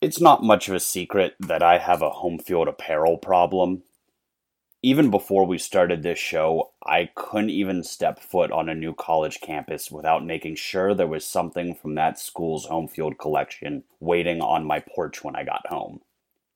It's not much of a secret that I have a home field apparel problem. Even before we started this show, I couldn't even step foot on a new college campus without making sure there was something from that school's home field collection waiting on my porch when I got home.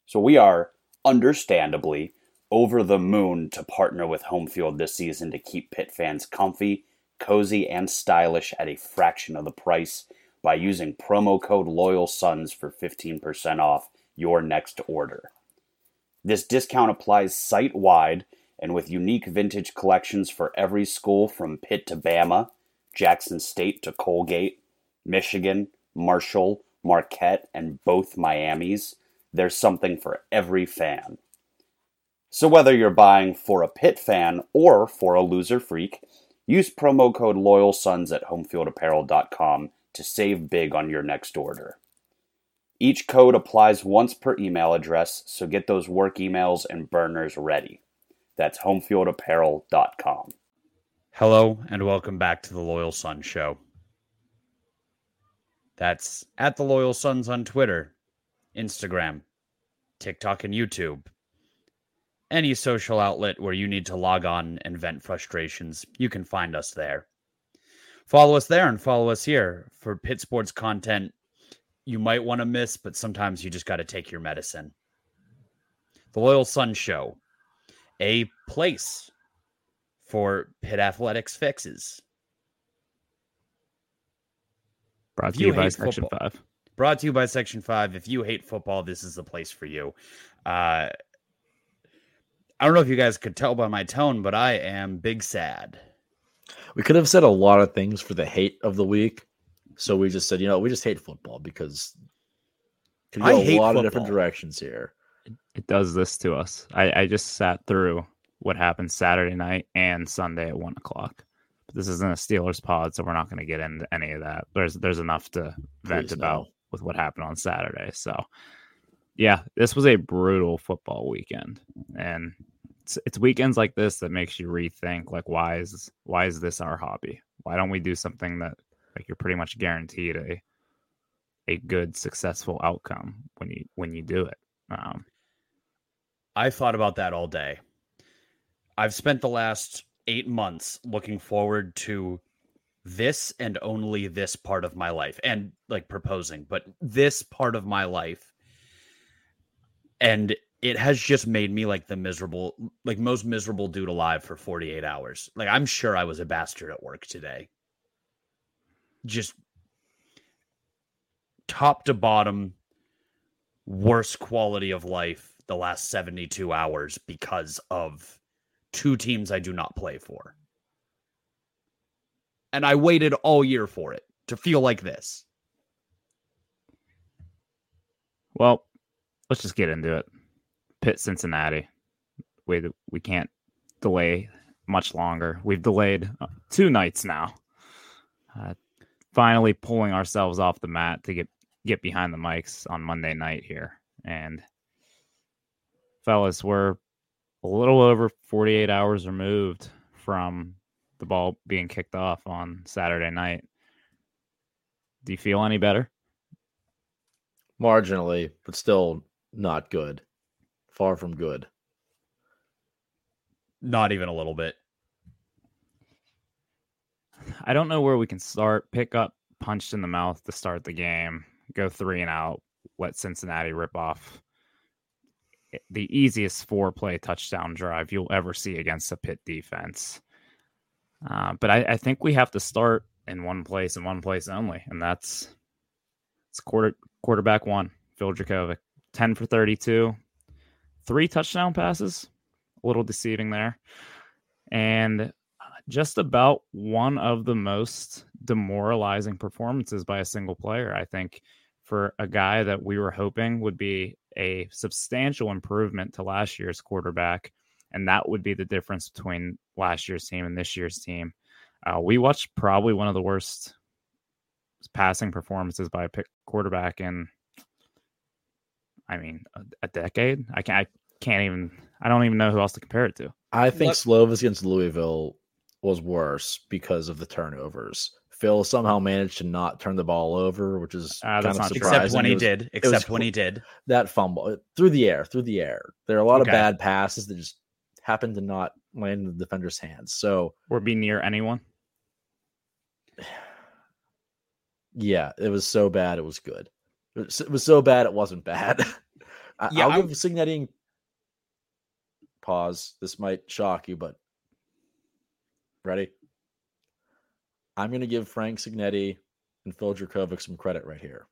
So we are, understandably, over the moon to partner with Home Field this season to keep Pitt fans comfy, cozy, and stylish at a fraction of the price by using promo code LOYALSONS for 15% off your next order. This discount applies site wide and with unique vintage collections for every school from Pitt to Bama, Jackson State to Colgate, Michigan, Marshall, Marquette, and both Miamis. There's something for every fan. So whether you're buying for a Pitt fan or for a loser freak, use promo code LOYALSONS at homefieldapparel.com to save big on your next order. Each code applies once per email address, so get those work emails and burners ready. That's homefieldapparel.com. Hello, and welcome back to the Loyal Sons Show. That's at the Loyal Sons on Twitter, Instagram, TikTok, and YouTube. Any social outlet where you need to log on and vent frustrations, you can find us there. Follow us there and follow us here for Pitt Sports content you might want to miss, but sometimes you just got to take your medicine. The Loyal Sons Show, a place for Pitt athletics fixes. Brought to you, by Section football, 5. Brought to you by Section 5. If you hate football, this is the place for you. Uh, I don't know if you guys could tell by my tone, but I am big sad. We could have said a lot of things for the hate of the week. So we just said, you know, we just hate football because it can I go a hate lot of different directions here. It does this to us. I, I just sat through what happened Saturday night and Sunday at one o'clock. But this isn't a Steelers pod, so we're not going to get into any of that. There's there's enough to vent Please, about no. with what happened on Saturday. So, yeah, this was a brutal football weekend, and it's, it's weekends like this that makes you rethink like why is why is this our hobby? Why don't we do something that like you're pretty much guaranteed a a good successful outcome when you when you do it. Um, I thought about that all day. I've spent the last eight months looking forward to this and only this part of my life and like proposing, but this part of my life. And it has just made me like the miserable, like most miserable dude alive for 48 hours. Like I'm sure I was a bastard at work today. Just top to bottom, worst quality of life the last 72 hours because of two teams I do not play for. And I waited all year for it to feel like this. well, let's just get into it. Pitt Cincinnati. We we can't delay much longer. We've delayed uh, two nights now. Uh, finally pulling ourselves off the mat to get get behind the mics on Monday night here. And fellas, we're a little over 48 hours removed from the ball being kicked off on Saturday night. Do you feel any better? Marginally, but still not good. Far from good. Not even a little bit. I don't know where we can start. Pick up punched in the mouth to start the game, go three and out, let Cincinnati rip off the easiest four play touchdown drive you'll ever see against a Pitt defense. Uh, but I, I think we have to start in one place and one place only, and that's it's quarter quarterback one, Phil Jurkovec, ten for thirty-two, three touchdown passes, a little deceiving there, and just about one of the most demoralizing performances by a single player. I think for a guy that we were hoping would be a substantial improvement to last year's quarterback, and that would be the difference between last year's team and this year's team. Uh, we watched probably one of the worst passing performances by a quarterback in, I mean, a, a decade. I can't, I can't even, I don't even know who else to compare it to. I think What- Slovis against Louisville was worse because of the turnovers. Phil somehow managed to not turn the ball over, which is Ah, kind that's of not surprising. Except when It he was- did. was Except when he did. that fumble uh, through the air, through the air. There are a lot Okay. of bad passes that just happen to not land in the defender's hands. So Or be near anyone. yeah, it was so bad it was good. It was, so bad it wasn't bad. I, Yeah, I'll give Cignetti pause. This might shock you, but ready? I'm going to give Frank Cignetti and Phil Jurkovec some credit right here.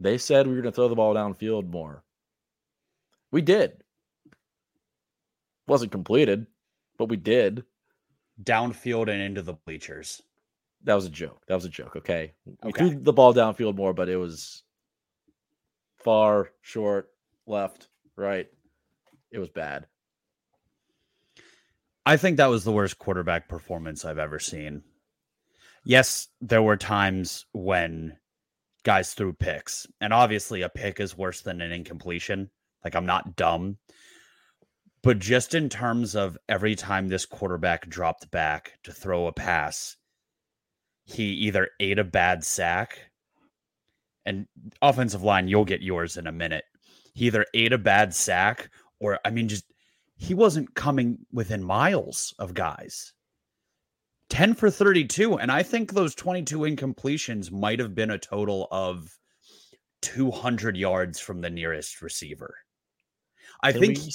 They said we were going to throw the ball downfield more. We did. Wasn't completed, but we did. Downfield and into the bleachers. That was a joke. That was a joke. Okay. We Okay. threw the ball downfield more, but it was far, short, left, right. It was bad. I think that was the worst quarterback performance I've ever seen. Yes, there were times when guys threw picks, and obviously a pick is worse than an incompletion. Like I'm not dumb. But just in terms of every time this quarterback dropped back to throw a pass, he either ate a bad sack, and offensive line, you'll get yours in a minute. He either ate a bad sack, or I mean, just he wasn't coming within miles of guys. 10 for 32. And I think those 22 incompletions might have been a total of 200 yards from the nearest receiver. I Can think we,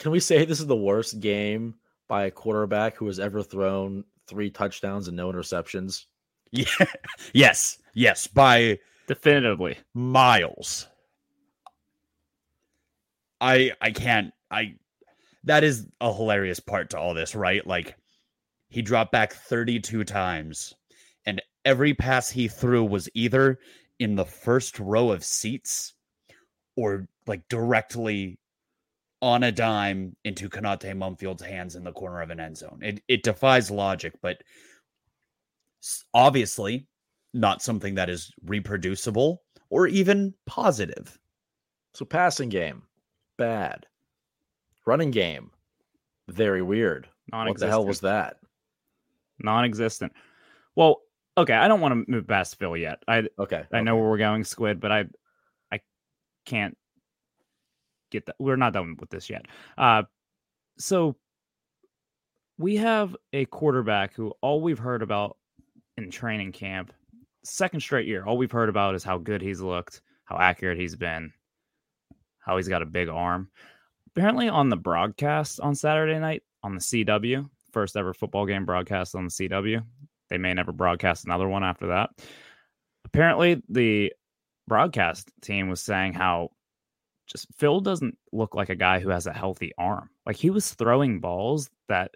can we say this is the worst game by a quarterback who has ever thrown three touchdowns and no interceptions? yeah, yes, yes, by Definitively. miles. I I can't I that is a hilarious part to all this, right? Like he dropped back 32 times and every pass he threw was either in the first row of seats or like directly on a dime into Konata Mumpfield's hands in the corner of an end zone. It it defies logic, but obviously not something that is reproducible or even positive. So passing game, bad. Running game, very weird. What the hell was that? non-existent? Well, okay, I don't want to move past Phil yet. I Okay. I know where we're going, Squid, but I I can't get that. We're not done with this yet. Uh, so we have a quarterback who all we've heard about in training camp, second straight year, all we've heard about is how good he's looked, how accurate he's been, how he's got a big arm. Apparently, on the broadcast on Saturday night on the CW, first ever football game broadcast on the CW, they may never broadcast another one after that. Apparently, the broadcast team was saying how just Phil doesn't look like a guy who has a healthy arm. Like he was throwing balls that,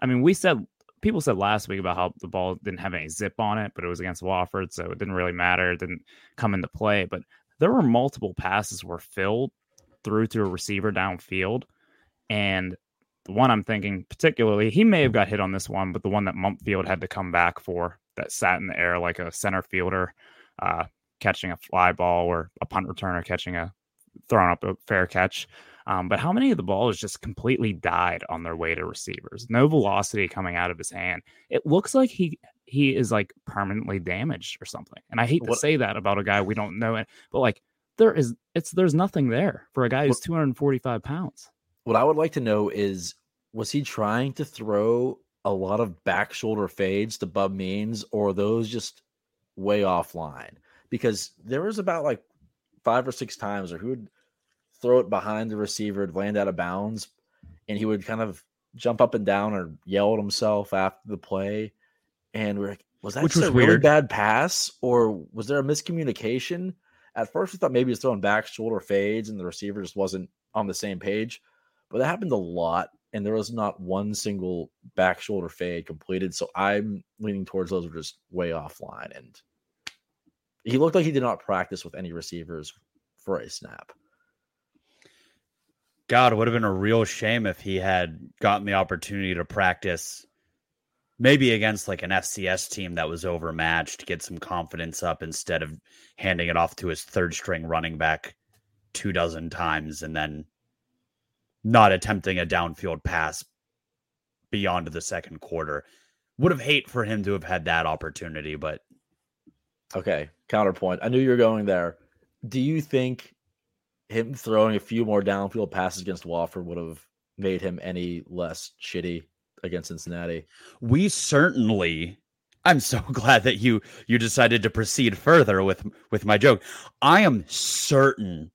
I mean, we said people said last week about how the ball didn't have any zip on it, but it was against Wofford, so it didn't really matter. It didn't come into play. But there were multiple passes were filled through to a receiver downfield, and the one I'm thinking particularly, he may have got hit on this one, but the one that Mumpfield had to come back for that sat in the air like a center fielder uh, catching a fly ball or a punt returner catching a throwing up a fair catch. Um, but how many of the balls just completely died on their way to receivers? No velocity coming out of his hand. It looks like he he is like permanently damaged or something. And I hate to What- say that about a guy we don't know it, but like there is it's there's nothing there for a guy who's What- 245 pounds. What I would like to know is was he trying to throw a lot of back shoulder fades to Bub Means, or those just way offline? Because there was about like five or six times he would throw it behind the receiver, it'd land out of bounds, and he would kind of jump up and down or yell at himself after the play. And we're like, was that Which just was a really bad pass, or was there a miscommunication? At first, we thought maybe he's throwing back shoulder fades and the receiver just wasn't on the same page but that happened a lot and there was not one single back shoulder fade completed so i'm leaning towards those were just way offline and he looked like he did not practice with any receivers for a snap God, it would have been a real shame if he had gotten the opportunity to practice maybe against like an FCS team that was overmatched get some confidence up instead of handing it off to his third string running back two dozen times and then not attempting a downfield pass beyond the second quarter. Would have hate for him to have had that opportunity, but Okay, counterpoint. I knew you were going there. Do you think him throwing a few more downfield passes against Wofford would have made him any less shitty against Cincinnati? we certainly I'm so glad that you you decided to proceed further with with my joke. I am certain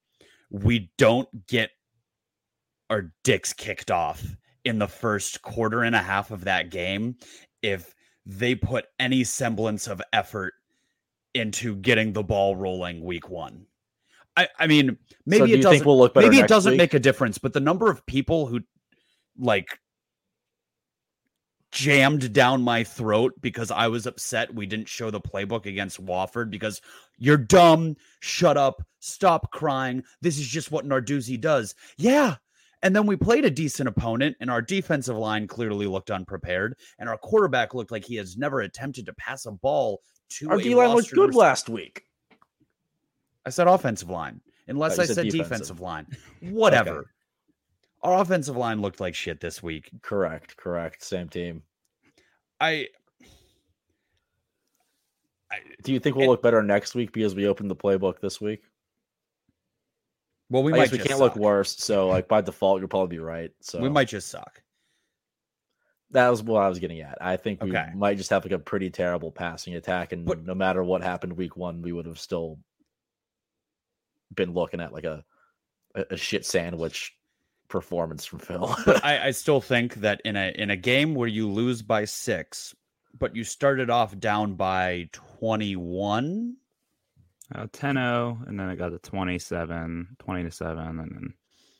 we don't get our dicks kicked off in the first quarter and a half of that game if they put any semblance of effort into getting the ball rolling week one. I, I mean, maybe so do it you doesn't we'll look maybe it doesn't week? make a difference, but the number of people who like jammed down my throat because I was upset we didn't show the playbook against Wofford because you're dumb, shut up, stop crying. This is just what Narduzzi does. Yeah. And then we played a decent opponent, and our defensive line clearly looked unprepared, and our quarterback looked like he has never attempted to pass a ball to Our a D line looked good last week. I said offensive line, unless I said said defensive. defensive line. Whatever. Our offensive line looked like shit this week. Correct, correct. Same team. I Do you think we'll It- look better next week because we opened the playbook this week? well, we I might we can't suck. look worse. So, like by default, you'll probably be right. So We might just suck. That was what I was getting at. I think we Okay. might just have like a pretty terrible passing attack, and But- no matter what happened week one, we would have still been looking at like a a, a shit sandwich performance from Phil. But I, I still think that in a in a game where you lose by six, but you started off down by twenty one. Uh, 10-0, and then it got to 27, 20 to 7, and then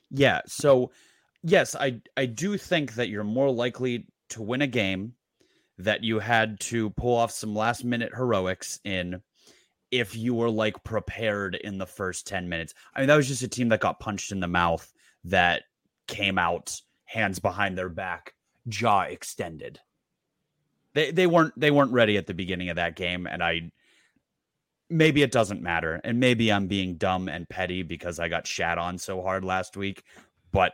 Yeah. So yes, I I do think that you're more likely to win a game that you had to pull off some last minute heroics in if you were like prepared in the first 10 minutes. I mean, that was just a team that got punched in the mouth that came out hands behind their back, jaw extended. They they weren't they weren't ready at the beginning of that game and I maybe it doesn't matter and maybe I'm being dumb and petty because I got shat on so hard last week, but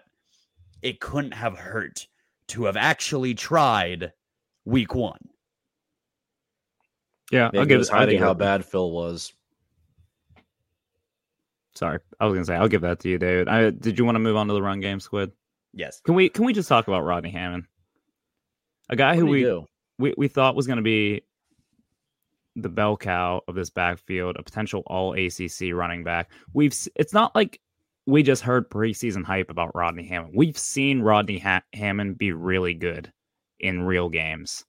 it couldn't have hurt to have actually tried week 1. Yeah, Maybe I'll give was it- I'll hiding give how it- bad Phil was. Sorry, I was gonna say I'll give that to you, David. I, did you want to move on to the run game, Squid? Yes. Can we can we just talk about Rodney Hammond, a guy What who we, do? we we thought was going to be the bell cow of this backfield, a potential All ACC running back. We've it's not like we just heard preseason hype about Rodney Hammond. We've seen Rodney ha- Hammond be really good in real games,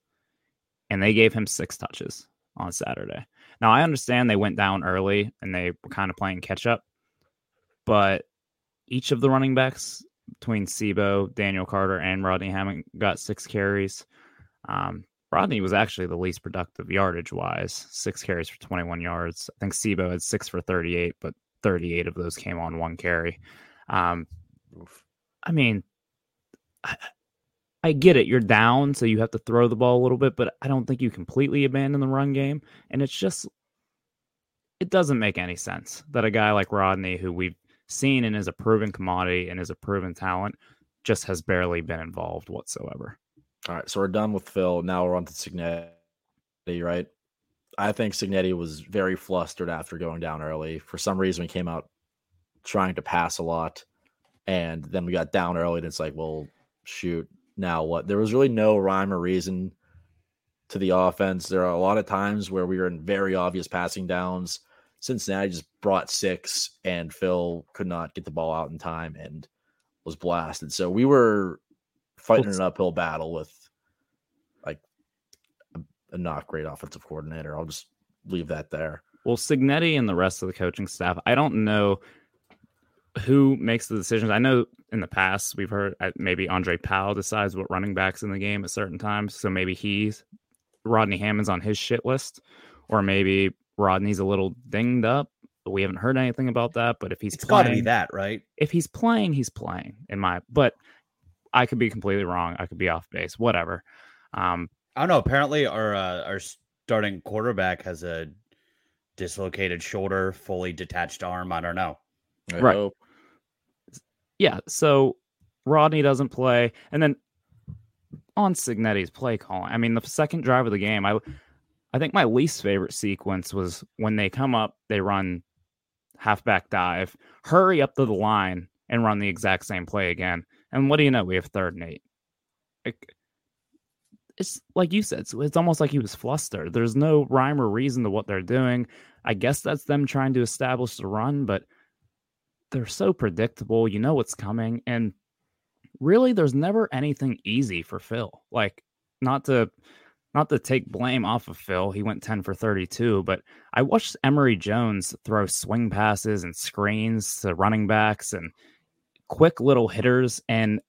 and they gave him six touches on Saturday. Now I understand they went down early and they were kind of playing catch up, but each of the running backs between C'Bo, Daniel Carter, and Rodney Hammond got six carries. Um, Rodney was actually the least productive yardage wise, six carries for 21 yards. I think C'Bo had six for 38, but 38 of those came on one carry. Um, I mean, I get it. You're down, so you have to throw the ball a little bit, but I don't think you completely abandon the run game. And it's just, it doesn't make any sense that a guy like Rodney, who we've seen and is a proven commodity and is a proven talent, just has barely been involved whatsoever. All right, so we're done with Phil. Now we're on to Cignetti, right? I think Cignetti was very flustered after going down early. For some reason, we came out trying to pass a lot, and then we got down early, and it's like, well, shoot, now what? There was really no rhyme or reason to the offense. There are a lot of times where we were in very obvious passing downs. Cincinnati just brought six, and Phil could not get the ball out in time and was blasted. So we were fighting an uphill battle with like a, a not great offensive coordinator. I'll just leave that there. Well, Cignetti and the rest of the coaching staff, I don't know who makes the decisions. I know in the past we've heard uh, maybe Andre Powell decides what running backs in the game at certain times. So maybe he's Rodney Hammond's on his shit list, or maybe Rodney's a little dinged up. But we haven't heard anything about that. But if he's It's got to be that, right? if he's playing, he's playing. In my, but I could be completely wrong. I could be off base. Whatever. Um, I don't know. Apparently, our uh, our starting quarterback has a dislocated shoulder, fully detached arm. I don't know. I Right. hope. yeah, so Rodney doesn't play, and then on Cignetti's play calling. I mean, the second drive of the game, I I think my least favorite sequence was when they come up, they run halfback dive, hurry up to the line, and run the exact same play again. And what do you know? We have third and eight. It's like you said, it's almost like he was flustered. There's no rhyme or reason to what they're doing. I guess that's them trying to establish the run, but they're so predictable. You know what's coming. And really, there's never anything easy for Phil. Like, not to not to take blame off of Phil, he went 10 for 32, but I watched Emory Jones throw swing passes and screens to running backs and quick little hitters and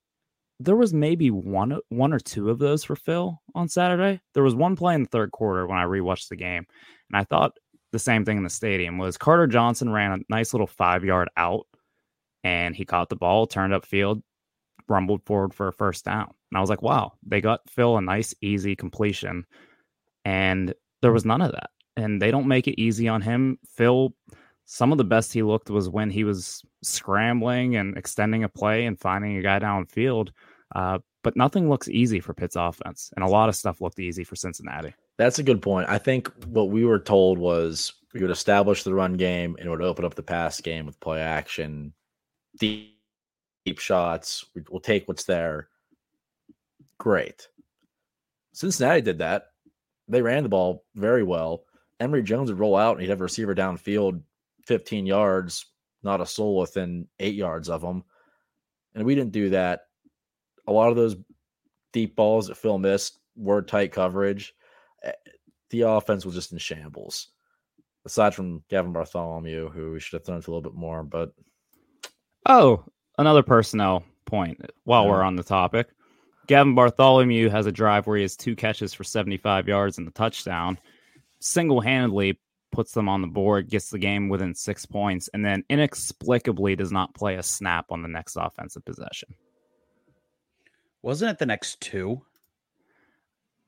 there was maybe one one or two of those for Phil on Saturday. There was one play in the third quarter when I rewatched the game, and I thought the same thing in the stadium was Carter Johnson ran a nice little five yard out, and he caught the ball, turned up field, rumbled forward for a first down, and I was like, wow, they got Phil a nice easy completion, and there was none of that, and they don't make it easy on him. Phil some of the best he looked was when he was scrambling and extending a play and finding a guy downfield. Uh, but nothing looks easy for Pitt's offense, and a lot of stuff looked easy for Cincinnati. That's a good point. I think what we were told was we would establish the run game and would open up the pass game with play action, deep, shots. We'll take what's there. Great. Cincinnati did that. They ran the ball very well. Emory Jones would roll out and he'd have a receiver downfield 15 yards, not a soul within eight yards of him. And we didn't do that. A lot of those deep balls that Phil missed were tight coverage. Eh, the offense was just in shambles. Aside from Gavin Bartholomew, who we should have thrown to a little bit more, but oh, another personnel point while yeah. we're on the topic. Gavin Bartholomew has a drive where he has two catches for 75 yards and the touchdown. Single handedly puts them on the board, gets the game within six points, and then inexplicably does not play a snap on the next offensive possession. Wasn't it the next two?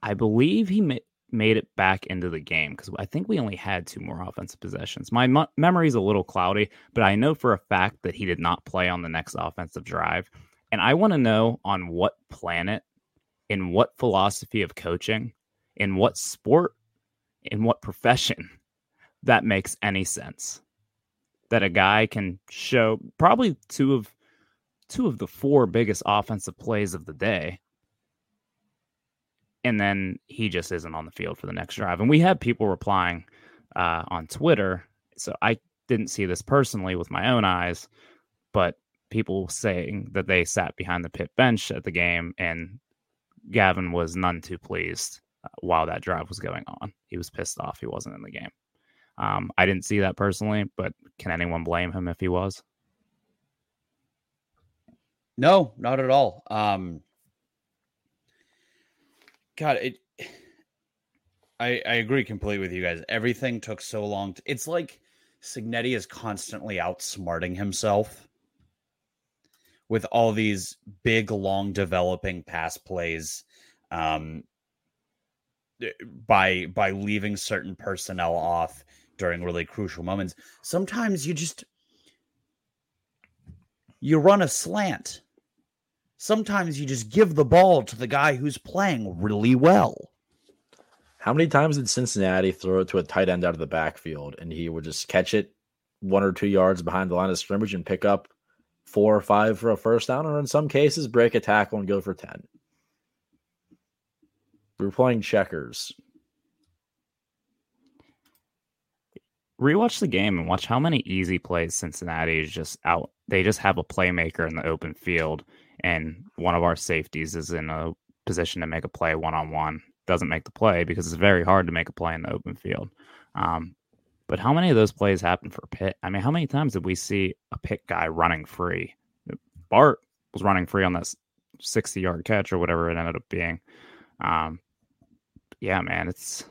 I believe he ma- made it back into the game because I think we only had two more offensive possessions. My mo- memory is a little cloudy, but I know for a fact that he did not play on the next offensive drive. And I want to know on what planet, in what philosophy of coaching, in what sport, in what profession that makes any sense. That a guy can show probably two of two of the four biggest offensive plays of the day. And then he just isn't on the field for the next drive. And we had people replying uh, on Twitter. So I didn't see this personally with my own eyes, but people saying that they sat behind the Pitt bench at the game and Gavin was none too pleased uh, while that drive was going on. He was pissed off he wasn't in the game. Um, I didn't see that personally, but can anyone blame him if he was? No, not at all. Um, God, it. I I agree completely with you guys. Everything took so long. To, it's like Cignetti is constantly outsmarting himself with all these big, long developing pass plays. Um, by by leaving certain personnel off during really crucial moments. Sometimes you just you run a slant. Sometimes you just give the ball to the guy who's playing really well. How many times did Cincinnati throw it to a tight end out of the backfield and he would just catch it one or two yards behind the line of scrimmage and pick up four or five for a first down, or in some cases, break a tackle and go for 10? We were playing checkers. rewatch the game and watch how many easy plays Cincinnati is just out. They just have a playmaker in the open field, and one of our safeties is in a position to make a play one on one. Doesn't make the play because it's very hard to make a play in the open field. Um, but how many of those plays happen for Pitt? I mean, how many times did we see a Pitt guy running free? Bart was running free on that 60 yard catch or whatever it ended up being. Um, yeah, man, it's.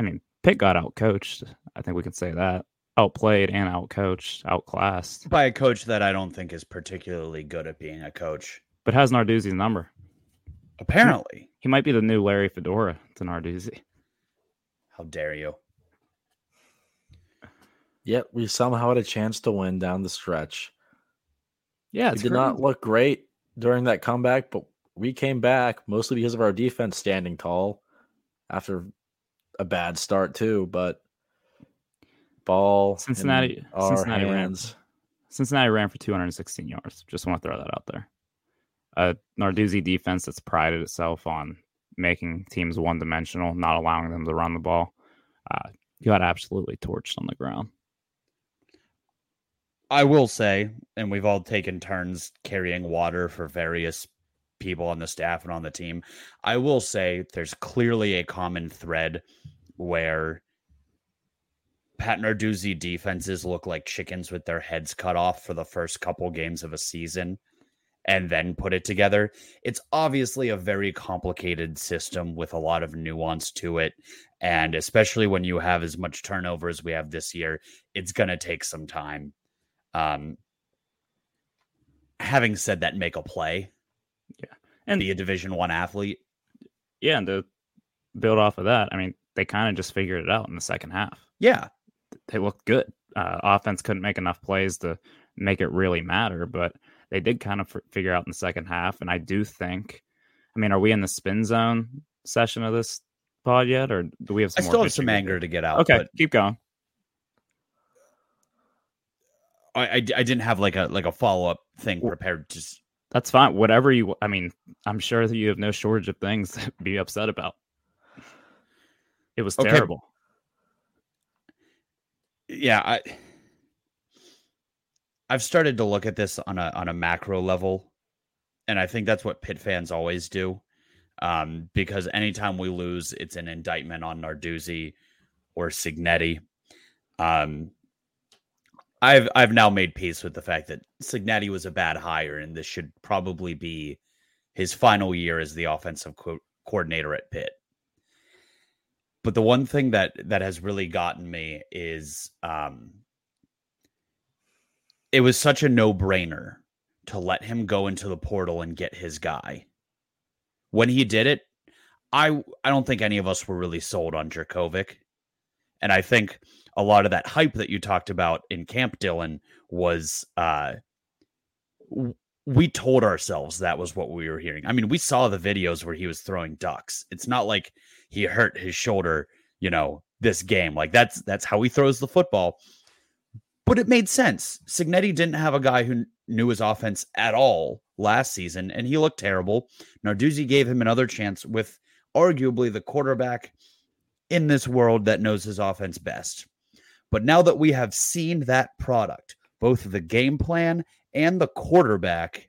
I mean, Pitt got out coached. I think we can say that. Outplayed and outcoached, outclassed. By a coach that I don't think is particularly good at being a coach. But has Narduzzi's number. Apparently. He might be the new Larry Fedora to Narduzzi. How dare you? Yet we somehow had a chance to win down the stretch. Yeah, it did not look great during that comeback, but we came back mostly because of our defense standing tall after a bad start too, but ball in Cincinnati- our Cincinnati ran- Cincinnati ran for 216 yards. Just want to throw that out there. A Narduzzi defense that's prided itself on making teams one dimensional, not allowing them to run the ball. Uh, got absolutely torched on the ground. I will say, and we've all taken turns carrying water for various people on the staff and on the team. I will say there's clearly a common thread where Pat Narduzzi defenses look like chickens with their heads cut off for the first couple games of a season and then put it together. It's obviously a very complicated system with a lot of nuance to it. And especially when you have as much turnover as we have this year, it's going to take some time. Um, having said that, make a play. Yeah. And And- be a Division One athlete. Yeah, and to build off of that, I mean, they kind of just figured it out in the second half. Yeah. They looked good. Uh, offense couldn't make enough plays to make it really matter, but they did kind of f- figure out in the second half. And I do think, I mean, are we in the spin zone session of this pod yet, or do we have I some? still more have some bitching to do? anger to get out. Okay, keep going. I, I, I didn't have like a like a follow up thing prepared. Just That's fine. Whatever you, I mean, I'm sure that you have no shortage of things to be upset about. It was Okay. terrible. Yeah, I I've started to look at this on a on a macro level, and I think that's what Pitt fans always do. Um, because anytime we lose, it's an indictment on Narduzzi or Cignetti. Um, I've I've now made peace with the fact that Cignetti was a bad hire, and this should probably be his final year as the offensive co- coordinator at Pitt. But the one thing that that has really gotten me is um, it was such a no brainer to let him go into the portal and get his guy. When he did it, I I don't think any of us were really sold on Jurkovec. And I think a lot of that hype that you talked about in Camp Dylan was uh we told ourselves that was what we were hearing. I mean, we saw the videos where he was throwing ducks. It's not like he hurt his shoulder, you know, this game. Like that's that's how he throws the football. But it made sense. Cignetti didn't have a guy who knew his offense at all last season, and he looked terrible. Narduzzi gave him another chance with arguably the quarterback in this world that knows his offense best. But now that we have seen that product, both the game plan and the quarterback,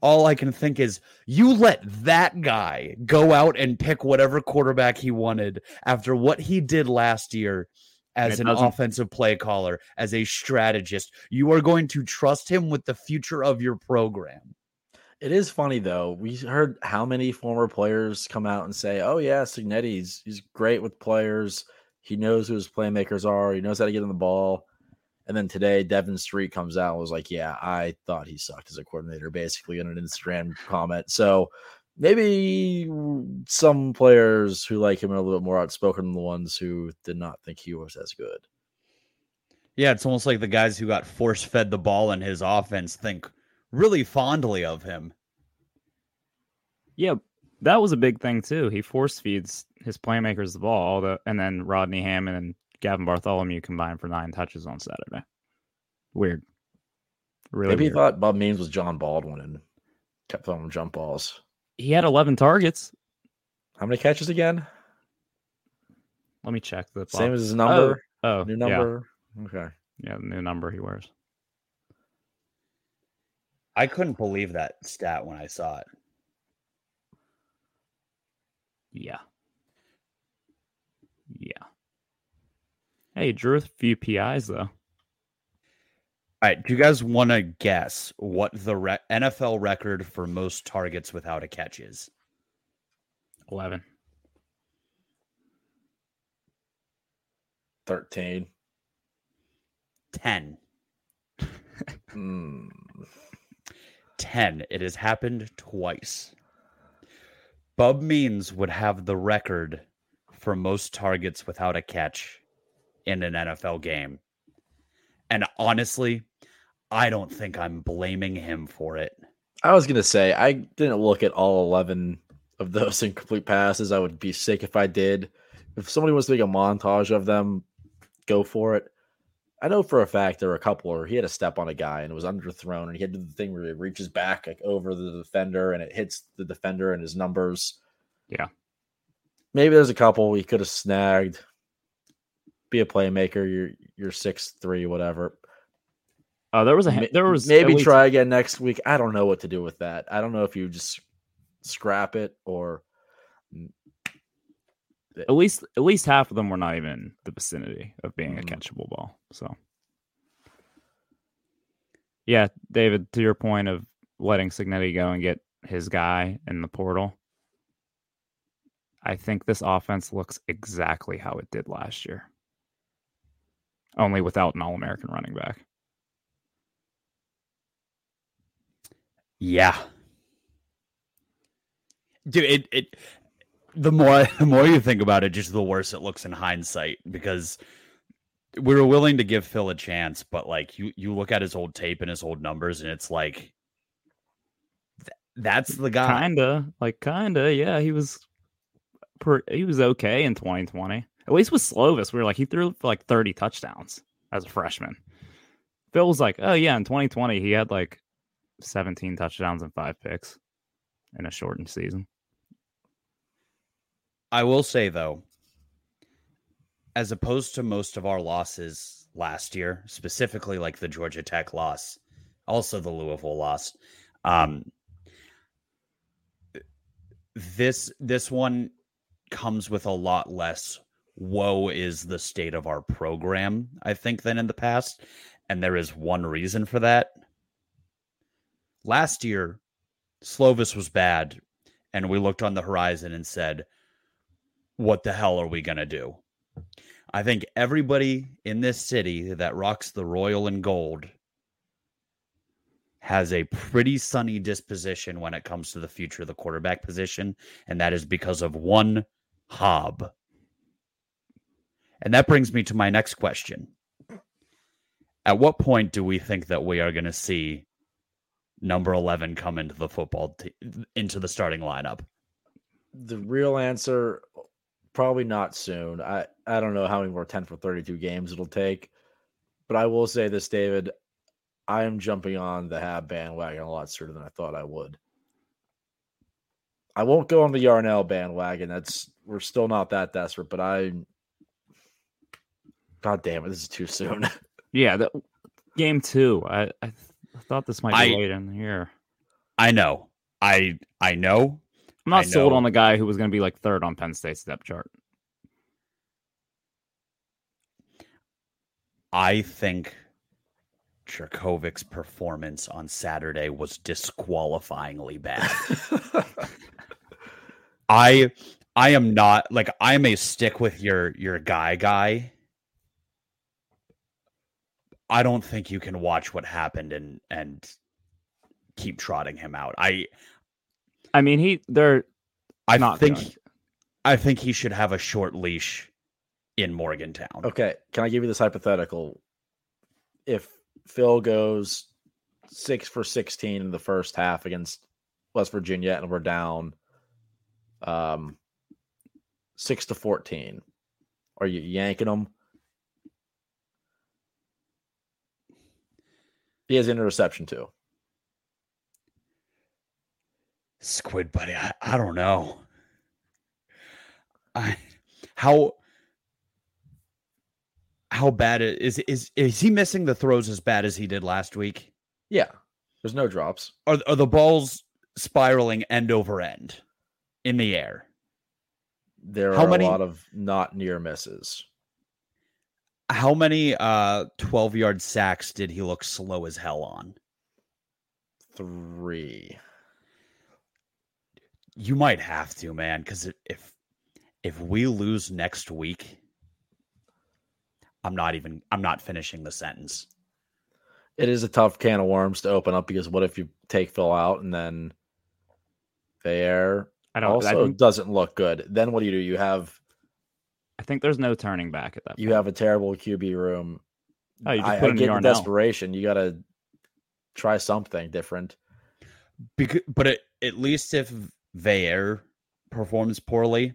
all I can think is you let that guy go out and pick whatever quarterback he wanted after what he did last year as an doesn't- offensive play caller, as a strategist. You are going to trust him with the future of your program. It is funny though. We heard how many former players come out and say, "Oh yeah, Cignetti's he's great with players. He knows who his playmakers are. He knows how to get in the ball." And then today, Devin Street comes out and was like, "Yeah, I thought he sucked as a coordinator," basically in an Instagram comment. So maybe some players who like him are a little bit more outspoken than the ones who did not think he was as good. Yeah, it's almost like the guys who got force fed the ball in his offense think really fondly of him. Yeah, that was a big thing too. He force feeds his playmakers the ball, all the, and then Rodney Hammond and Gavin Bartholomew combined for nine touches on Saturday. Weird. Really maybe weird. he thought Bub Means was John Baldwin and kept throwing him jump balls. he had 11 targets. How many catches again? Let me check the Same as his number. Oh, oh, New yeah. number. Okay. Yeah, the new number he wears. I couldn't believe that stat when I saw it. Yeah. Yeah. Hey, drew a few PIs though. All right, do you guys want to guess what the re- NFL record for most targets without a catch is? 11. 13. 10. Hmm. 10. It has happened twice. Bub Means would have the record for most targets without a catch in an NFL game. And honestly, I don't think I'm blaming him for it. I was gonna say I didn't look at all eleven of those incomplete passes. I would be sick if I did. If somebody wants to make a montage of them, go for it. I know for a fact there were a couple where he had a step on a guy and it was underthrown, and he had to do the thing where he reaches back like over the defender and it hits the defender and his numbers. Yeah. Maybe there's a couple he could have snagged. Be a playmaker. You're you're six three, whatever. Uh, there was a there was maybe least- try again next week. I don't know what to do with that. I don't know if you just scrap it or at least at least half of them were not even the vicinity of being a Mhm. catchable ball. So yeah, David, to your point of letting Cignetti go and get his guy in the portal, I think this offense looks exactly how it did last year. Only without an all American running back. Yeah. Dude, it, it the more the more you think about it, just the worse it looks in hindsight because we were willing to give Phil a chance, but like you you look at his old tape and his old numbers and it's like th- that's the guy. Kinda, like kinda, yeah. He was, per, he was okay in 2020. At least with Slovis, we were like he threw like 30 touchdowns as a freshman. Phil was like, oh yeah, in 2020 he had like 17 touchdowns and five picks in a shortened season. I will say though, as opposed to most of our losses last year, specifically like the Georgia Tech loss, also the Louisville loss, um, this this one comes with a lot less woe is the state of our program, I think, than in the past. And there is one reason for that. Last year, Slovis was bad, and we looked on the horizon and said, what the hell are we going to do? I think everybody in this city that rocks the royal and gold has a pretty sunny disposition when it comes to the future of the quarterback position, and that is because of one hob. And that brings me to my next question. At what point do we think that we are going to see number 11 come into the football into the starting lineup? the real answer probably not soon. I I don't know how many more 10 for 32 games it'll take. But I will say this, David. I am jumping on the Hab bandwagon a lot sooner than I thought I would. I won't go on the Yarnell bandwagon. That's we're still not that desperate, but I God damn it, this is too soon. Yeah, the, game two. I, I thought this might be I- late in here. I know. I I know. I'm not sold on the guy who was going to be like third on Penn State's depth chart. I think Jurkovec's performance on Saturday was disqualifyingly bad. I I am not like I'm a stick with your your guy guy. I don't think you can watch what happened and and keep trotting him out. I I mean, he they're I not think going. I think he should have a short leash in Morgantown. okay, can I give you this hypothetical? If Phil goes six for 16 in the first half against West Virginia and we're down um six to 14, are you yanking him? He has an interception too. Squid buddy, I, I don't know. I how how bad it is is is he missing the throws as bad as he did last week? Yeah, there's no drops. Are are the balls spiraling end over end in the air? There How are many- a lot of not near misses. How many uh 12 yard sacks did he look slow as hell on? Three. You might have to, man, cuz if if we lose next week I'm not even I'm not finishing the sentence. It is a tough can of worms to open up because what if you take Phil out and then there I don't. I also think, doesn't look good. Then what do you do? You have I think there's no turning back at that. you point. have a terrible QB room. Oh, you just I, put I in get the desperation. You got to try something different. Because, but it, at least if Veer performs poorly,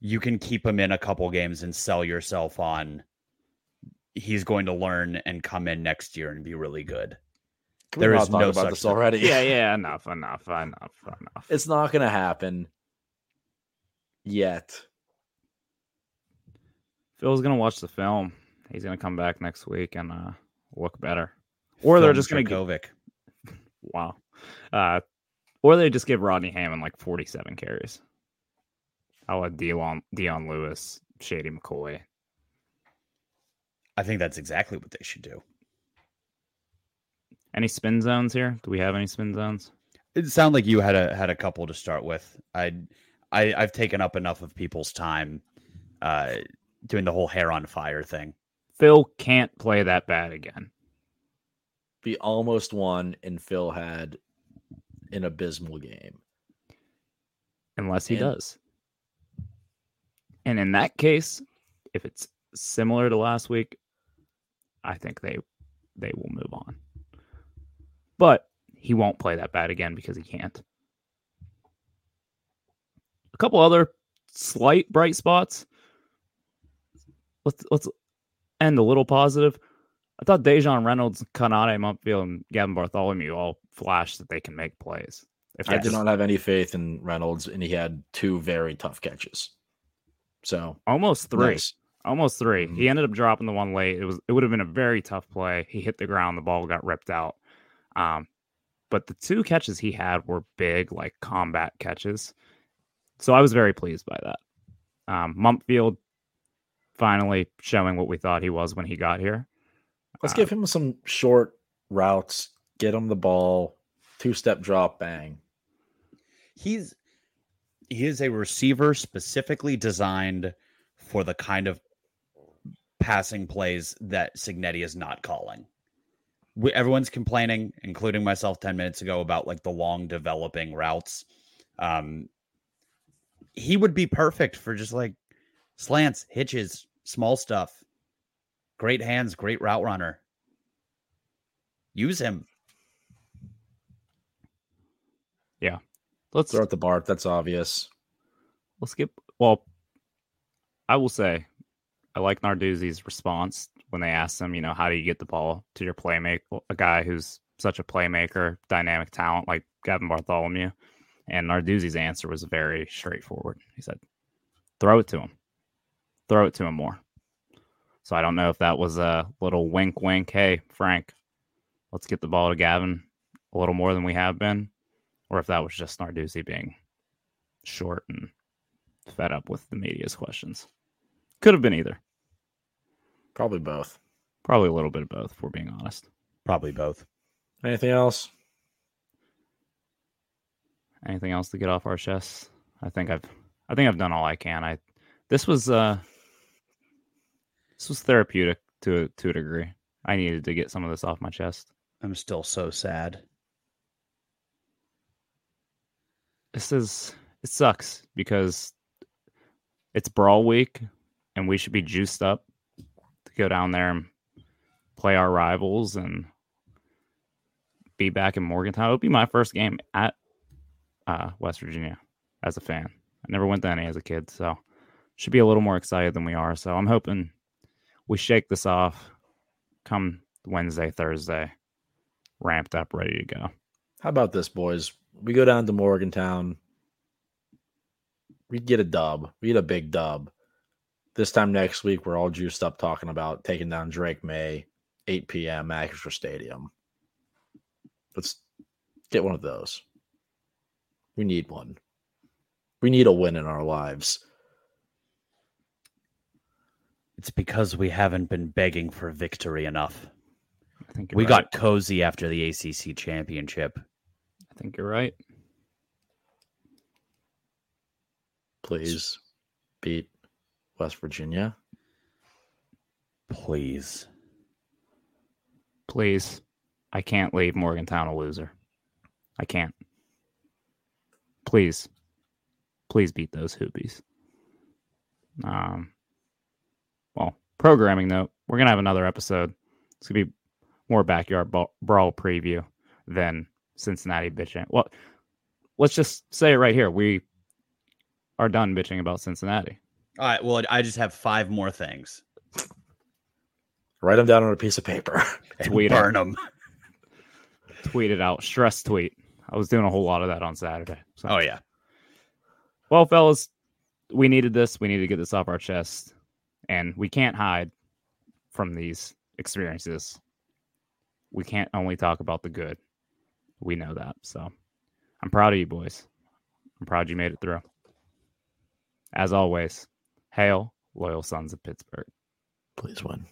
you can keep him in a couple games and sell yourself on he's going to learn and come in next year and be really good. Can There we is not talk no about such this thing. already. Yeah, yeah, enough, enough, enough, enough. It's not going to happen yet. Phil's gonna watch the film. He's gonna come back next week and uh, look better. Or they're just gonna give, Dracovic. wow. Uh, or they just give Rodney Hammond like 47 carries. I'll let Dion Dion Lewis, Shady McCoy. I think that's exactly what they should do. Any spin zones here? Do we have any spin zones? It sounded like you had a had a couple to start with. I, I I've taken up enough of people's time, uh, doing the whole hair on fire thing. Phil can't play that bad again. We almost won, and Phil had an abysmal game. unless he And- does. And in that case, if it's similar to last week, I think they they will move on. But he won't play that bad again because he can't. A couple other slight bright spots. Let's let's end a little positive. I thought Daejon Reynolds, Konata Mumpfield, and Gavin Bartholomew all flashed that they can make plays. If I did not have any faith in Reynolds, and he had two very tough catches. So almost three. nice. Almost 3 Mhm. He ended up dropping the one late. It was it would have been a very tough play. He hit the ground, the ball got ripped out. Um, but the two catches he had were big, like combat catches. So I was very pleased by that. Um, Mumpfield finally showing what we thought he was when he got here. Let's Uh, give him some short routes. Get him the ball. Two step drop, bang. He's he is a receiver specifically designed for the kind of passing plays that Cignetti is not calling. We, everyone's complaining, including myself 10 minutes ago, about like the long developing routes. Um, he would be perfect for just like slants, hitches, small stuff. Great hands, great route runner. Use him. Yeah. Let's Throw at the Bart. That's obvious. let's get well. I will say, I like Narduzzi's response when they asked him, you know, how do you get the ball to your playmaker, a guy who's such a playmaker, dynamic talent like Gavin Bartholomew. And Narduzzi's answer was very straightforward. He said, throw it to him, throw it to him more. So I don't know if that was a little wink, wink. Hey, Frank, let's get the ball to Gavin a little more than we have been, or if that was just Narduzzi being short and fed up with the media's questions. Could have been either. Probably both. Probably a little bit of both, if we're being honest. Probably both. Anything else? Anything else to get off our chests? I think I've I think I've done all I can. I this was uh this was therapeutic to a to a degree. I needed to get some of this off my chest. I'm still so sad. This is it sucks because it's brawl week and we should be juiced up to go down there and play our rivals and be back in Morgantown. It'll be my first game at uh, West Virginia as a fan. I never went to any as a kid, so should be a little more excited than we are. So I'm hoping we shake this off come Wednesday, Thursday, ramped up, ready to go. How about this, boys? We go down to Morgantown. We get a dub. We get a big dub. This time next week, we're all juiced up talking about taking down Drake Maye, 8 p.m. Acrisure Stadium. Let's get one of those. We need one. We need a win in our lives. It's because we haven't been begging for victory enough. I think you're We right. got cozy after the ACC championship. I think you're right. Please beat West Virginia. Please. Please. I can't leave Morgantown a loser. I can't. Please. Please beat those Hoopies. Um well, programming note, we're gonna have another episode. It's gonna be more backyard ba- brawl preview than Cincinnati bitching. Well, let's just say it right here. We are done bitching about Cincinnati. All right. Well, I just have five more things. Write them down on a piece of paper. And Tweet 'em. burn them. Tweet it out. Stress tweet. I was doing a whole lot of that on Saturday. So. Oh yeah. Well, fellas, we needed this. We need to get this off our chest. And we can't hide from these experiences. We can't only talk about the good. We know that. So I'm proud of you boys. I'm proud you made it through. As always, hail, loyal sons of Pittsburgh. Please win.